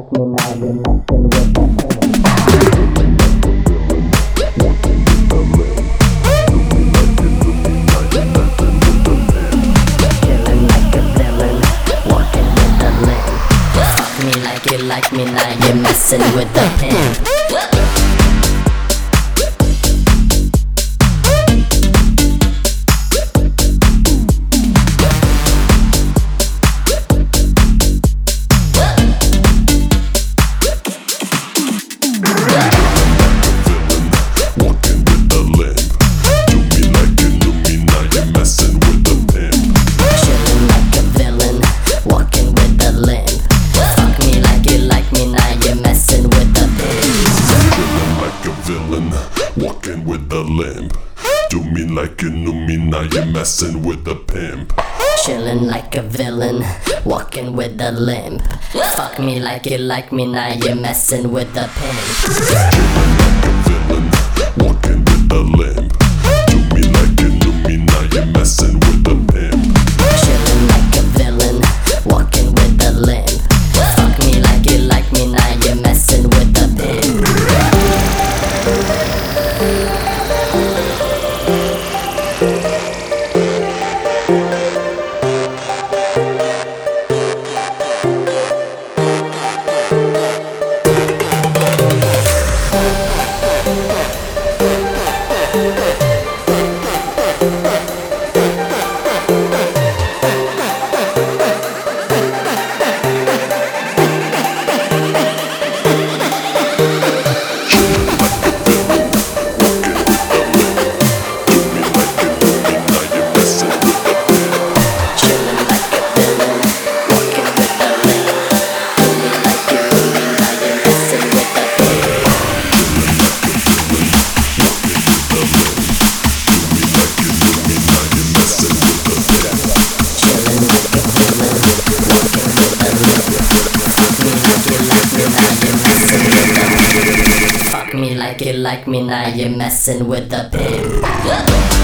like me now, you're nothing with Like it like me now, you're messing with the pen. Limp. Do me like you knew me, now you're messing with the pimp. Chillin' like a villain, walking with a limp. Fuck me like you like me, now you're messing with the pimp. Chillin' like a Villain, walking with a limp. Like you like me, now you're messing with the pimp.